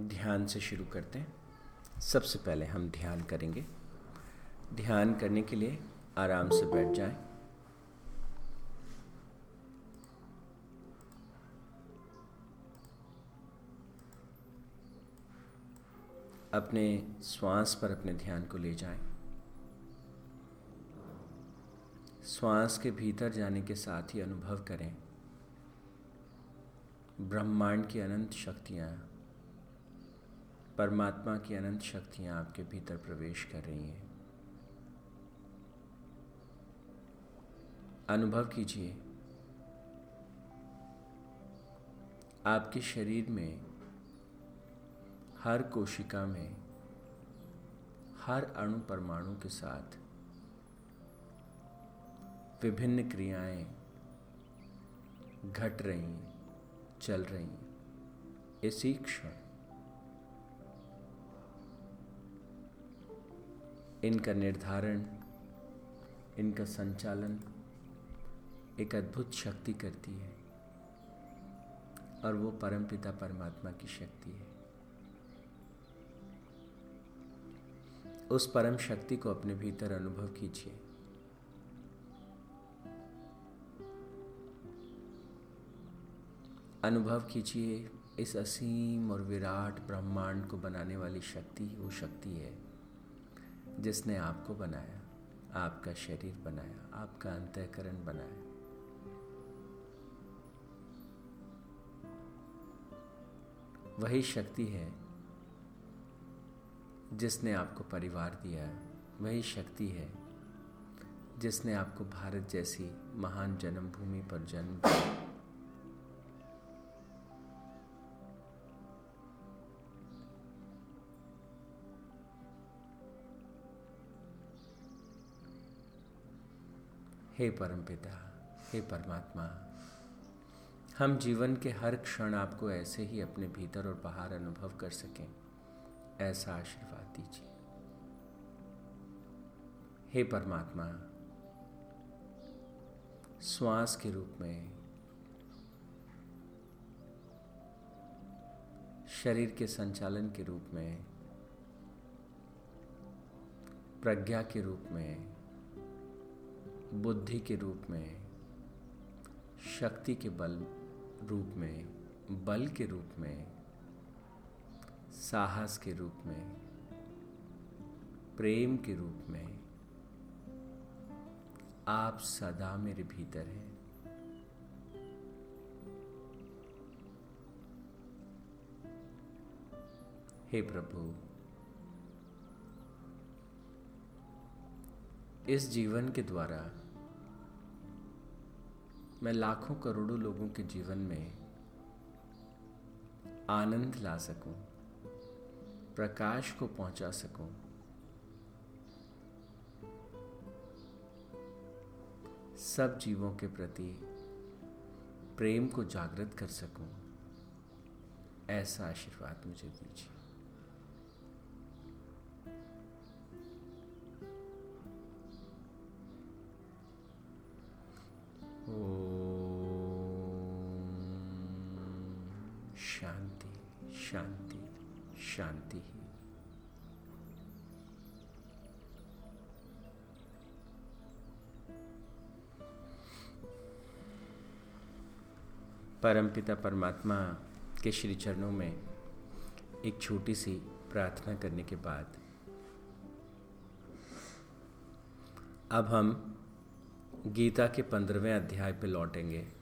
ध्यान से शुरू करते हैं सबसे पहले हम ध्यान करेंगे ध्यान करने के लिए आराम से बैठ जाएँ। अपने श्वास पर अपने ध्यान को ले जाएँ। श्वास के भीतर जाने के साथ ही अनुभव करें ब्रह्मांड की अनंत शक्तियाँ परमात्मा की अनंत शक्तियाँ आपके भीतर प्रवेश कर रही हैं। अनुभव कीजिए। आपके शरीर में हर कोशिका में, हर अणु परमाणु के साथ विभिन्न क्रियाएँ घट रही चल रही इसी क्षण इनका निर्धारण, इनका संचालन एक अद्भुत शक्ति करती है और वो परमपिता परमात्मा की शक्ति है। उस परम शक्ति को अपने भीतर अनुभव कीजिए। अनुभव कीजिए, इस असीम और विराट ब्रह्मांड को बनाने वाली शक्ति, वो शक्ति है। जिसने आपको बनाया, आपका शरीर बनाया, आपका अंतःकरण बनाया। वही शक्ति है जिसने आपको परिवार दिया वही शक्ति है जिसने आपको भारत जैसी महान जन्मभूमि पर जन्म दिया हे परमपिता हे परमात्मा, हम जीवन के हर क्षण आपको ऐसे ही अपने भीतर और बाहर अनुभव कर सकें, ऐसा आशीर्वाद दीजिए। हे परमात्मा, श्वास के रूप में, शरीर के संचालन के रूप में, प्रज्ञा के रूप में बुद्धि के रूप में, शक्ति के बल रूप में, बल के रूप में, साहस के रूप में, प्रेम के रूप में, आप सदा मेरे भीतर हैं। हे प्रभु, इस जीवन के द्वारा मैं लाखों करोड़ों लोगों के जीवन में आनंद ला सकूँ, प्रकाश को पहुँचा सकूँ, सब जीवों के प्रति प्रेम को जागृत कर सकूँ, ऐसा आशीर्वाद मुझे दीजिए। शांति शांति शांति ही। परमपिता परमात्मा के श्री चरणों में एक छोटी सी प्रार्थना करने के बाद अब हम गीता के पंद्रहवें अध्याय पर लौटेंगे।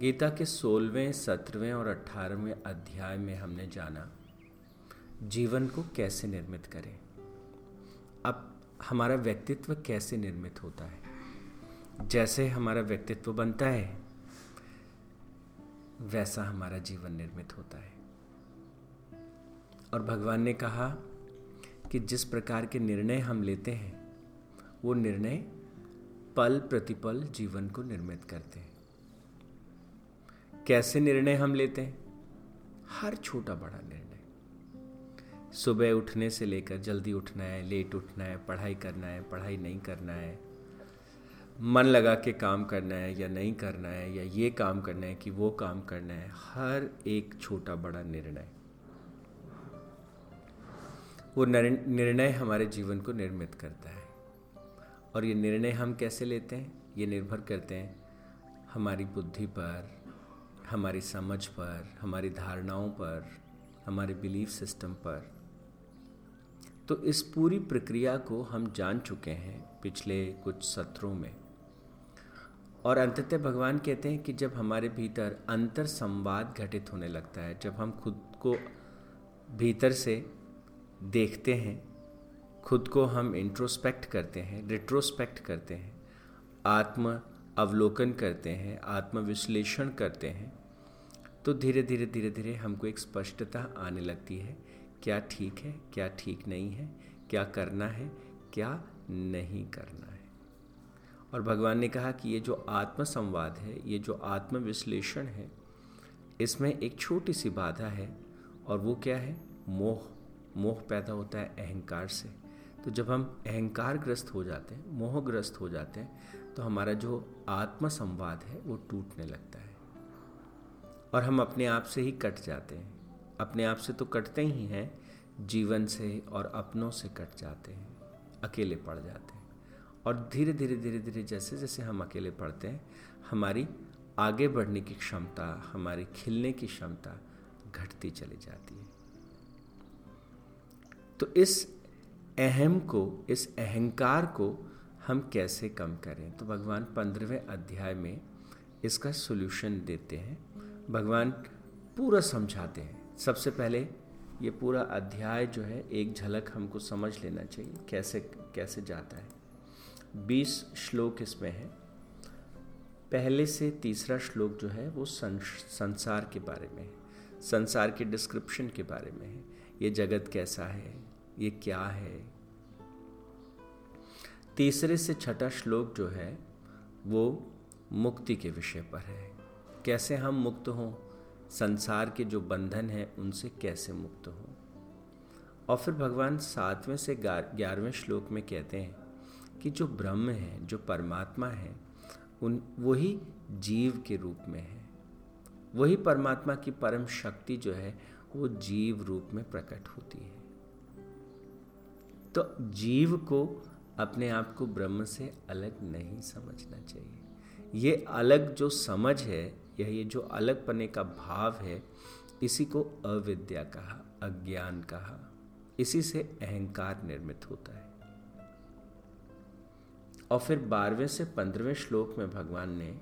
गीता के सोलहवें, सत्रहवें और अट्ठारहवें अध्याय में हमने जाना, जीवन को कैसे निर्मित करें? अब हमारा व्यक्तित्व कैसे निर्मित होता है? जैसे हमारा व्यक्तित्व बनता है, वैसा हमारा जीवन निर्मित होता है। और भगवान ने कहा कि जिस प्रकार के निर्णय हम लेते हैं, वो निर्णय पल प्रतिपल जीवन को निर्मित करते हैं। कैसे निर्णय हम लेते हैं? हर छोटा बड़ा निर्णय। सुबह उठने से लेकर जल्दी उठना है, लेट उठना है, पढ़ाई करना है, पढ़ाई नहीं करना है। मन लगा के काम करना है या नहीं करना है या ये काम करना है कि वो काम करना है, हर एक छोटा बड़ा निर्णय। वो निर्णय हमारे जीवन को निर्मित करता है। और ये निर्णय हम कैसे लेते हैं? ये निर्भर करते हैं हमारी बुद्धि पर हमारी समझ पर, हमारी धारणाओं पर, हमारे बिलीफ सिस्टम पर। तो इस पूरी प्रक्रिया को हम जान चुके हैं पिछले कुछ सत्रों में। और अंततः भगवान कहते हैं कि जब हमारे भीतर अंतर संवाद घटित होने लगता है, जब हम खुद को भीतर से देखते हैं, खुद को हम इंट्रोस्पेक्ट करते हैं रिट्रोस्पेक्ट करते हैं, आत्म अवलोकन करते हैं आत्मविश्लेषण करते हैं तो धीरे धीरे धीरे धीरे हमको एक स्पष्टता आने लगती है। क्या ठीक है, क्या ठीक नहीं है, क्या करना है, क्या नहीं करना है। और भगवान ने कहा कि ये जो आत्म संवाद है, ये जो आत्म विश्लेषण है, इसमें एक छोटी सी बाधा है और वो क्या है? मोह। मोह पैदा होता है अहंकार से। तो जब हम अहंकार ग्रस्त हो जाते हैं, मोहग्रस्त हो जाते हैं तो हमारा जो आत्म संवाद है, वो टूटने लगता है। और हम अपने आप से ही कट जाते हैं। अपने आप से तो कटते ही हैं, जीवन से और अपनों से कट जाते हैं, अकेले पड़ जाते हैं। और धीरे धीरे धीरे धीरे जैसे जैसे हम अकेले पढ़ते हैं, हमारी आगे बढ़ने की क्षमता, हमारी खिलने की क्षमता घटती चली जाती है। तो इस अहम को, इस अहंकार को हम कैसे कम करें? तो भगवान पंद्रहवें अध्याय में इसका सॉल्यूशन देते हैं। भगवान पूरा समझाते हैं। सबसे पहले ये पूरा अध्याय जो है, एक झलक हमको समझ लेना चाहिए, कैसे कैसे जाता है। बीस श्लोक इसमें है। पहले से तीसरा श्लोक जो है, वो संसार के बारे में है। संसार के डिस्क्रिप्शन के बारे में है। ये जगत कैसा है? ये क्या है? तीसरे से छठा श्लोक जो है, वो मुक्ति के विषय पर है। कैसे हम मुक्त हों? संसार के जो बंधन हैं, उनसे कैसे मुक्त हों? और फिर भगवान सातवें से ग्यारहवें श्लोक में कहते हैं कि जो ब्रह्म है, जो परमात्मा है, उन, वही जीव के रूप में है। वही परमात्मा की परम शक्ति जो है, वो जीव रूप में प्रकट होती है। तो जीव को अपने आप को ब्रह्म से अलग नहीं समझना चाहिए। ये अलग जो समझ है यह ये जो अलग पने का भाव है, इसी को अविद्या कहा, अज्ञान कहा, इसी से अहंकार निर्मित होता है। और फिर बारहवें से पंद्रहवें श्लोक में भगवान ने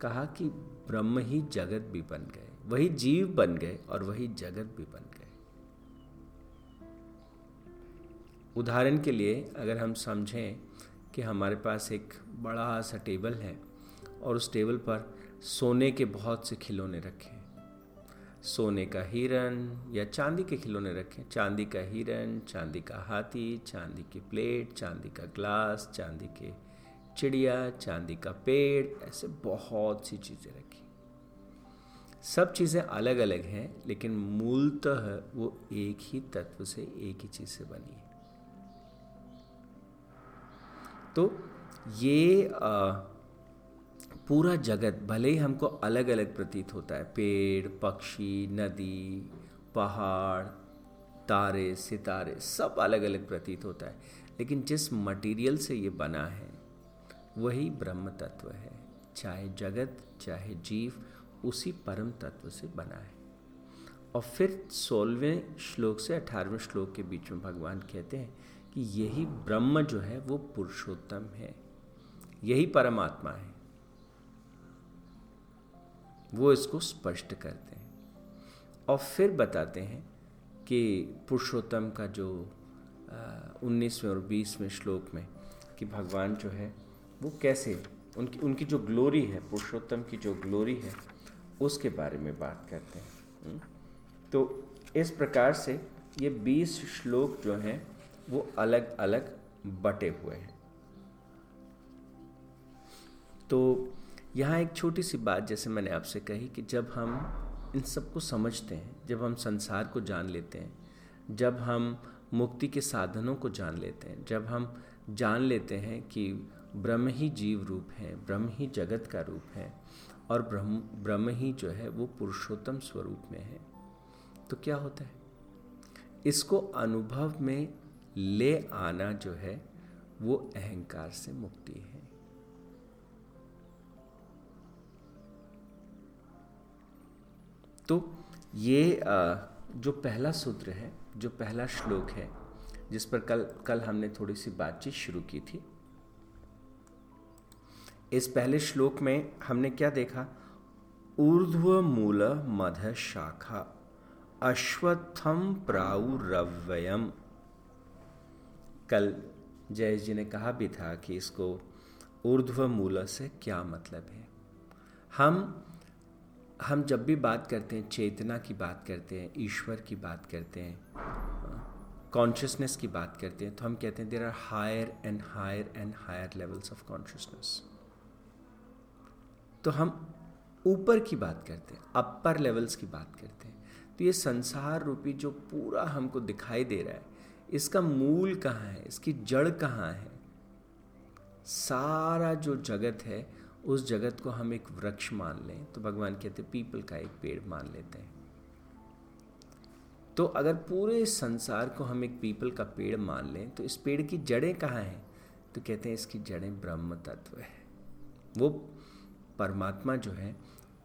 कहा कि ब्रह्म ही जगत भी बन गए, वही जीव बन गए और वही जगत भी बन गए। उदाहरण के लिए अगर हम समझें कि हमारे पास एक बड़ा सा टेबल है और उस टेबल पर सोने के बहुत से खिलौने रखे। सोने का हिरन या चांदी के खिलौने रखें। चांदी का हिरन चांदी का हाथी चांदी की प्लेट चांदी का ग्लास चांदी के चिड़िया चांदी का पेड़ ऐसे बहुत सी चीज़ें रखी। सब चीज़ें अलग अलग हैं लेकिन मूलतः वो एक ही तत्व से एक ही चीज़ से बनी है। तो ये आ, पूरा जगत, भले ही हमको अलग अलग प्रतीत होता है, पेड़, पक्षी, नदी, पहाड़, तारे, सितारे, सब अलग अलग प्रतीत होता है। लेकिन जिस मटेरियल से ये बना है, वही ब्रह्म तत्व है। चाहे जगत, चाहे जीव, उसी परम तत्व से बना है। और फिर सोलहवें श्लोक से अठारहवें श्लोक के बीच में भगवान कहते हैं कि यही ब्रह्म जो है, वो पुरुषोत्तम है। यही परमात्मा है। वो इसको स्पष्ट करते हैं। और फिर बताते हैं कि पुरुषोत्तम का जो उन्नीसवें और बीसवें श्लोक में कि भगवान जो है, वो कैसे, उनकी उनकी जो ग्लोरी है, पुरुषोत्तम की जो ग्लोरी है, उसके बारे में बात करते हैं। हम्म। तो इस प्रकार से ये बीस श्लोक जो हैं, वो अलग अलग बटे हुए हैं। तो यहाँ एक छोटी सी बात जैसे मैंने आपसे कही कि जब हम इन सबको समझते हैं, जब हम संसार को जान लेते हैं, जब हम मुक्ति के साधनों को जान लेते हैं, जब हम जान लेते हैं कि ब्रह्म ही जीव रूप है, ब्रह्म ही जगत का रूप है और ब्रह्म ब्रह्म ही जो है वो पुरुषोत्तम स्वरूप में है तो क्या होता है? इसको अनुभव में ले आना जो है वो अहंकार से मुक्ति है। तो ये जो पहला सूत्र है, जो पहला श्लोक है, जिस पर कल कल हमने थोड़ी सी बातचीत शुरू की थी। इस पहले श्लोक में हमने क्या देखा? ऊर्ध्व मूल मध शाखा, अश्वत्थम प्राउरव्ययम। कल जयेश जी ने कहा भी था कि इसको ऊर्ध्व मूल से क्या मतलब है? हम हम जब भी बात करते हैं, चेतना की बात करते हैं, ईश्वर की बात करते हैं कॉन्शियसनेस की बात करते हैं तो हम कहते हैं there are higher and higher and higher levels of consciousness तो हम ऊपर की बात करते हैं अपर लेवल्स की बात करते हैं। तो ये संसार रूपी जो पूरा हमको दिखाई दे रहा है, इसका मूल कहाँ है, इसकी जड़ कहाँ है? सारा जो जगत है उस जगत को हम एक वृक्ष मान लें तो भगवान कहते पीपल का एक पेड़ मान लेते हैं। तो अगर पूरे संसार को हम एक पीपल का पेड़ मान लें तो इस पेड़ की जड़ें कहाँ हैं? तो कहते हैं, इसकी जड़ें ब्रह्म तत्व है। वो परमात्मा जो है,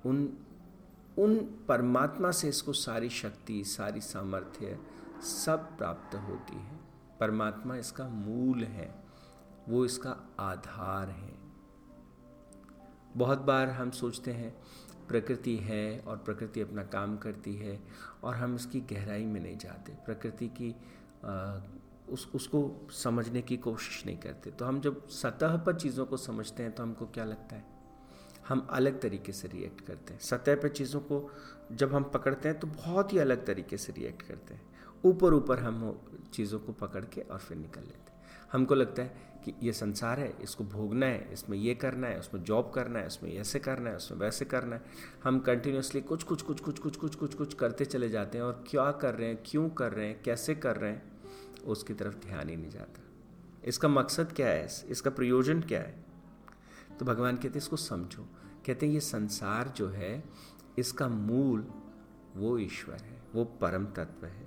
उन उन परमात्मा से इसको सारी शक्ति, सारी सामर्थ्य सब प्राप्त होती है। परमात्मा इसका मूल है, वो इसका आधार है। बहुत बार हम सोचते हैं प्रकृति है और प्रकृति अपना काम करती है और हम इसकी गहराई में नहीं जाते। प्रकृति की आ, उस उसको समझने की कोशिश नहीं करते। तो हम जब सतह पर चीज़ों को समझते हैं तो हमको क्या लगता है? हम अलग तरीके से रिएक्ट करते हैं। सतह पर चीज़ों को जब हम पकड़ते हैं तो बहुत ही अलग तरीके से रिएक्ट करते हैं। ऊपर ऊपर हम चीज़ों को पकड़ के और फिर निकल लेते हैं। हमको लगता है कि ये संसार है, इसको भोगना है, इसमें ये करना है, उसमें जॉब करना है, उसमें ऐसे करना है, उसमें वैसे करना है। हम कंटिन्यूसली कुछ कुछ कुछ कुछ कुछ कुछ कुछ कुछ करते चले जाते हैं और क्या कर रहे हैं, क्यों कर रहे हैं, कैसे कर रहे हैं, उसकी तरफ़ ध्यान ही नहीं जाता। इसका मकसद क्या है? इसका प्रयोजन क्या है? तो भगवान कहते हैं, इसको समझो। कहते हैं, ये संसार जो है, इसका मूल वो ईश्वर है, वो परम तत्व है।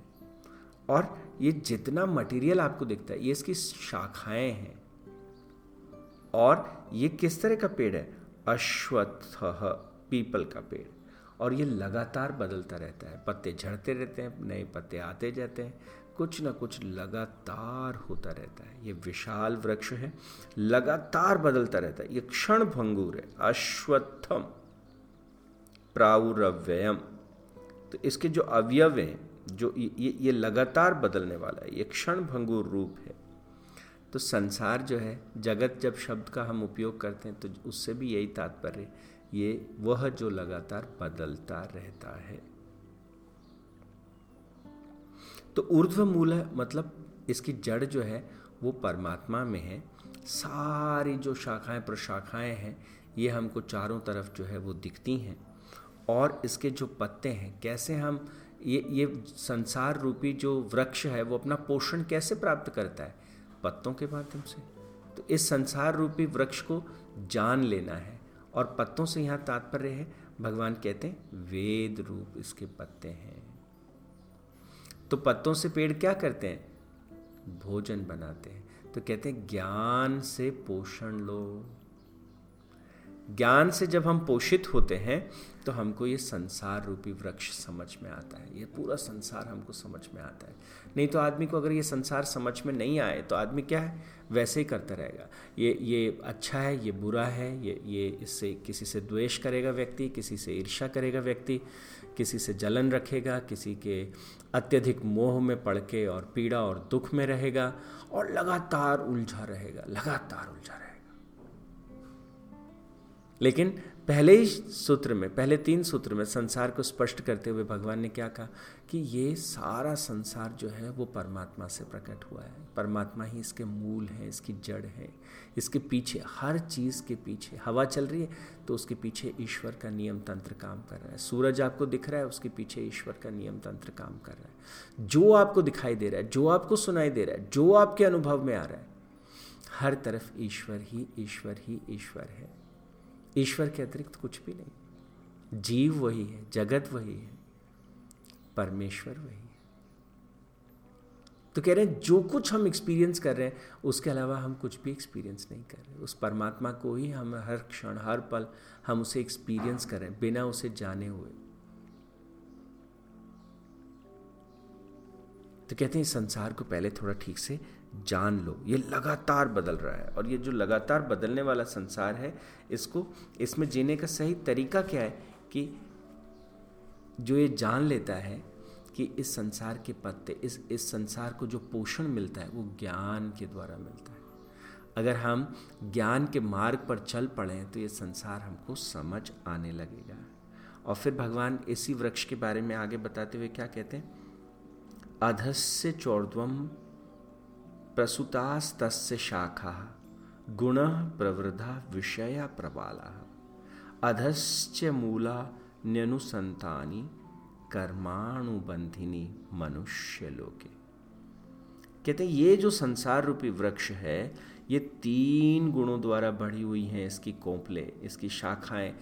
और ये जितना मटेरियल आपको दिखता है, ये इसकी शाखाएँ हैं। और ये किस तरह का पेड़ है? अश्वत्थ, पीपल का पेड़। और ये लगातार बदलता रहता है। पत्ते झड़ते रहते हैं, नए पत्ते आते जाते हैं। कुछ ना कुछ लगातार होता रहता है। ये विशाल वृक्ष है, लगातार बदलता रहता है। ये क्षण भंगुर है। अश्वत्थम प्राउरव्ययम तो इसके जो अवयव हैं जो ये ये लगातार बदलने वाला है, ये क्षण भंगुर रूप है। तो संसार जो है, जगत जब शब्द का हम उपयोग करते हैं तो उससे भी यही तात्पर्य, ये वह जो लगातार बदलता रहता है। तो ऊर्ध्व मूल मतलब इसकी जड़ जो है, वो परमात्मा में है। सारी जो शाखाएँ प्रशाखाएँ हैं, ये हमको चारों तरफ़ जो है, वो दिखती हैं। और इसके जो पत्ते हैं, कैसे हम ये ये संसार रूपी जो वृक्ष है, वो अपना पोषण कैसे प्राप्त करता है? पत्तों के माध्यम से। तो इस संसार रूपी वृक्ष को जान लेना है और पत्तों से यहाँ तात्पर्य है, भगवान कहते हैं, वेद रूप इसके पत्ते हैं। तो पत्तों से पेड़ क्या करते हैं? भोजन बनाते हैं। तो कहते हैं, ज्ञान से पोषण लो। ज्ञान से जब हम पोषित होते हैं तो हमको ये संसार रूपी वृक्ष समझ में आता है। ये पूरा संसार हमको समझ में आता है। नहीं तो आदमी को अगर ये संसार समझ में नहीं आए तो आदमी क्या है? वैसे ही करता रहेगा। ये ये अच्छा है, ये बुरा है, ये ये इससे किसी से द्वेष करेगा व्यक्ति, किसी से ईर्षा करेगा व्यक्ति, किसी से जलन रखेगा, किसी के अत्यधिक मोह में पड़ के और पीड़ा और दुख में रहेगा, और लगातार उलझा रहेगा, लगातार उलझा रहेगा। लेकिन पहले ही सूत्र में, पहले तीन सूत्र में संसार को स्पष्ट करते हुए भगवान ने क्या कहा कि ये सारा संसार जो है वो परमात्मा से प्रकट हुआ है। परमात्मा ही इसके मूल है, इसकी जड़ है, इसके पीछे, हर चीज़ के पीछे। हवा चल रही है तो उसके पीछे ईश्वर का नियम तंत्र काम कर रहा है। सूरज आपको दिख रहा है, उसके पीछे ईश्वर का नियम तंत्र काम कर रहा है। जो आपको दिखाई दे रहा है, जो आपको सुनाई दे रहा है, जो आपके अनुभव में आ रहा है, हर तरफ़ ईश्वर ही ईश्वर ही ईश्वर है। ईश्वर के अतिरिक्त कुछ भी नहीं। जीव वही है, जगत वही है, परमेश्वर वही है। तो कह रहे हैं, जो कुछ हम एक्सपीरियंस कर रहे हैं, उसके अलावा हम कुछ भी एक्सपीरियंस नहीं कर रहे। उस परमात्मा को ही हम हर क्षण, हर पल हम उसे एक्सपीरियंस कर रहे हैं, बिना उसे जाने हुए। तो कहते हैं संसार को पहले थोड़ा ठीक से जान लो, ये लगातार बदल रहा है। और ये जो लगातार बदलने वाला संसार है, इसको, इसमें जीने का सही तरीका क्या है कि जो ये जान लेता है कि इस संसार के पत्ते, इस इस संसार को जो पोषण मिलता है, वो ज्ञान के द्वारा मिलता है। अगर हम ज्ञान के मार्ग पर चल पड़े तो ये संसार हमको समझ आने लगेगा। और फिर भगवान इसी वृक्ष के बारे में आगे बताते हुए क्या कहते हैं? अधस्य चौर्ध्वम प्रसुतास्तस्य शाखा, गुण प्रवृद्धा विषया प्रबाला। अधश्च मूला न्यनुसंतानी कर्माणुबंधिनी मनुष्य लोके कहते ये जो संसार रूपी वृक्ष है, ये तीन गुणों द्वारा बढ़ी हुई हैं इसकी कोंपले, इसकी शाखाएँ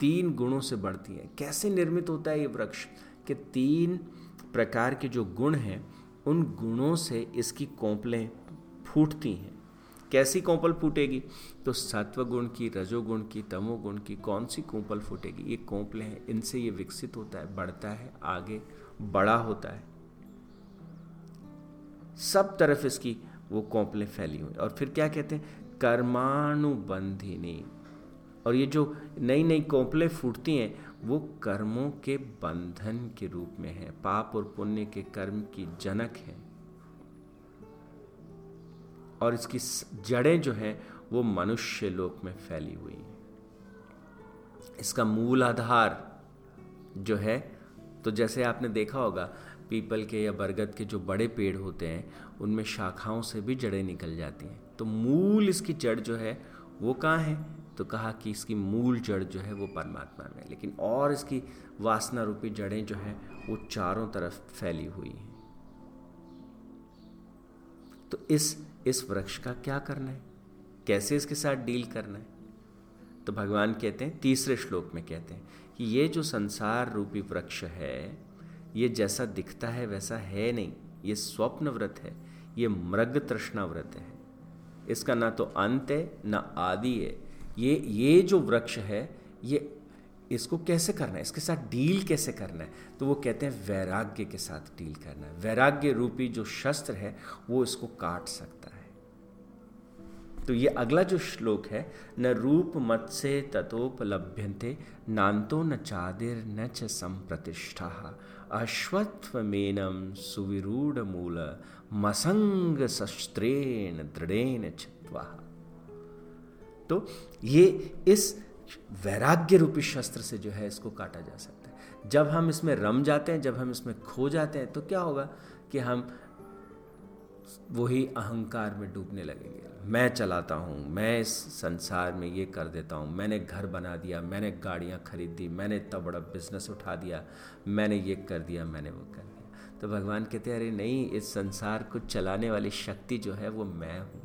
तीन गुणों से बढ़ती हैं। कैसे निर्मित होता है ये वृक्ष? कि तीन प्रकार के जो गुण हैं, उन गुणों से इसकी कोंपलें फूटती हैं। कैसी कोंपल फूटेगी? तो सत्व गुण की, रजोगुण की, तमोगुण की, कौन सी कोंपल फूटेगी? ये कोंपले हैं, इनसे ये विकसित होता है, बढ़ता है, आगे बड़ा होता है। सब तरफ़ इसकी वो कोंपलें फैली हुई और फिर क्या कहते हैं? कर्मानुबंधिनी। और ये जो नई नई कोंपलें फूटती हैं, वो कर्मों के बंधन के रूप में है। पाप और पुण्य के कर्म की जनक है। और इसकी जड़ें जो हैं, वो मनुष्य लोक में फैली हुई हैं। इसका मूल आधार जो है तो जैसे आपने देखा होगा, पीपल के या बरगद के जो बड़े पेड़ होते हैं, उनमें शाखाओं से भी जड़ें निकल जाती हैं। तो मूल इसकी जड़ जो है, वो कहाँ है? तो कहा कि इसकी मूल जड़ जो है, वो परमात्मा में लेकिन और इसकी वासना रूपी जड़ें जो हैं, वो चारों तरफ़ फैली हुई हैं। तो इस इस वृक्ष का क्या करना है? कैसे इसके साथ डील करना है? तो भगवान कहते हैं, तीसरे श्लोक में कहते हैं कि ये जो संसार रूपी वृक्ष है, ये जैसा दिखता है वैसा है नहीं। ये स्वप्न व्रत है, ये मृग तृष्णा व्रत है। इसका ना तो अंत है, ना आदि है। ये ये जो वृक्ष है, ये इसको कैसे करना है? इसके साथ डील कैसे करना है? तो वो कहते हैं, वैराग्य के साथ डील करना है। वैराग्य रूपी जो शस्त्र है, वो इसको काट सकता है। तो ये अगला जो श्लोक है, न रूप मत से तथोपलभ्यंते नान्तो न चादिर न च संप्रतिष्ठा। अश्वत्थमेनम सुविरूढ़ मूल मसंग शस्त्रेण दृढ़ेन छित्वा तो ये इस वैराग्य रूपी शस्त्र से जो है, इसको काटा जा सकता है। जब हम इसमें रम जाते हैं, जब हम इसमें खो जाते हैं तो क्या होगा कि हम वही अहंकार में डूबने लगेंगे। मैं चलाता हूँ, मैं इस संसार में ये कर देता हूँ। मैंने घर बना दिया, मैंने गाड़ियाँ खरीद दी, मैंने इतना बड़ा बिज़नेस उठा दिया, मैंने ये कर दिया, मैंने वो कर दिया। तो भगवान कहते हैं, अरे नहीं, इस संसार को चलाने वाली शक्ति जो है वो मैं हूँ।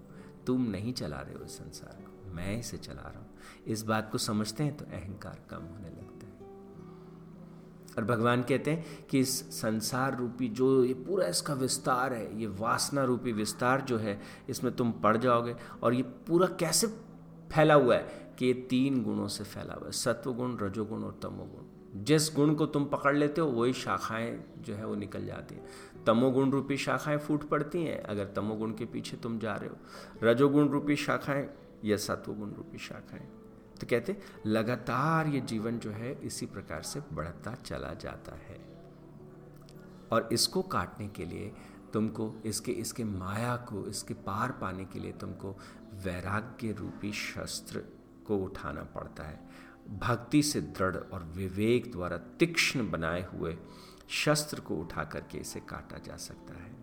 तुम नहीं चला रहे हो इस संसार को, मैं इसे चला रहा हूँ। इस बात को समझते हैं तो अहंकार कम होने लगता और भगवान कहते हैं कि इस संसार रूपी जो ये पूरा इसका विस्तार है, ये वासना रूपी विस्तार जो है, इसमें तुम पड़ जाओगे। और ये पूरा कैसे फैला हुआ है कि ये तीन गुणों से फैला हुआ है सत्व गुण रजोगुण और तमोगुण। जिस गुण को तुम पकड़ लेते हो, वही शाखाएँ जो है वो निकल जाती हैं। तमोगुण रूपी शाखाएँ फूट पड़ती हैं, अगर तमोगुण के पीछे तुम जा रहे हो। रजोगुण रूपी शाखाएँ या सत्वगुण रूपी शाखाएँ। तो कहते, लगातार ये जीवन जो है, इसी प्रकार से बढ़ता चला जाता है। और इसको काटने के लिए तुमको, इसके इसके माया को, इसके पार पाने के लिए तुमको वैराग्य रूपी शस्त्र को उठाना पड़ता है। भक्ति से दृढ़ और विवेक द्वारा तीक्ष्ण बनाए हुए शस्त्र को उठा करके इसे काटा जा सकता है।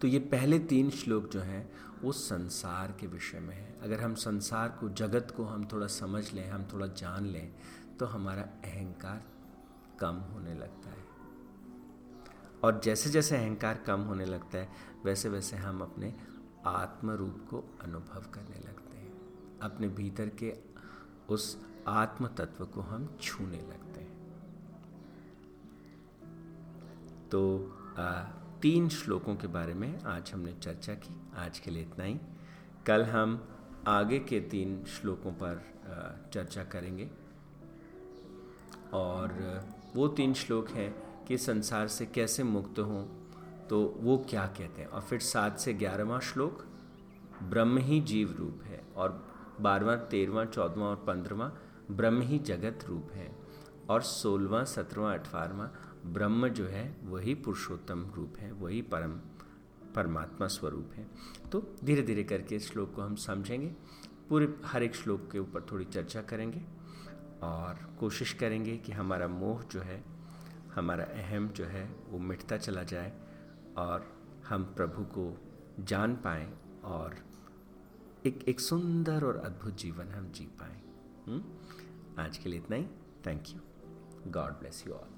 तो ये पहले तीन श्लोक जो हैं, वो संसार के विषय में है। अगर हम संसार को जगत को हम थोड़ा समझ लें हम थोड़ा जान लें तो हमारा अहंकार कम होने लगता है। और जैसे जैसे अहंकार कम होने लगता है वैसे वैसे हम अपने आत्म रूप को अनुभव करने लगते हैं। अपने भीतर के उस आत्म तत्व को हम छूने लगते हैं। तो आ, तीन श्लोकों के बारे में आज हमने चर्चा की। आज के लिए इतना ही। कल हम आगे के तीन श्लोकों पर चर्चा करेंगे। और वो तीन श्लोक हैं कि संसार से कैसे मुक्त हों तो वो क्या कहते हैं? और फिर सात से ग्यारहवा श्लोक, ब्रह्म ही जीव रूप है। और बारहवा, तेरहवा, चौदहवा और पंद्रहवा, ब्रह्म ही जगत रूप है। और सोलहवा, सत्रहवा, अठारहवा, ब्रह्म जो है, वही पुरुषोत्तम रूप है, वही परम परमात्मा स्वरूप है। तो धीरे धीरे करके इस श्लोक को हम समझेंगे। पूरे हर एक श्लोक के ऊपर थोड़ी चर्चा करेंगे और कोशिश करेंगे कि हमारा मोह जो है, हमारा अहम जो है, वो मिटता चला जाए और हम प्रभु को जान पाएँ और एक एक सुंदर और अद्भुत जीवन हम जी पाएँ। आज के लिए इतना ही। Thank you god bless you all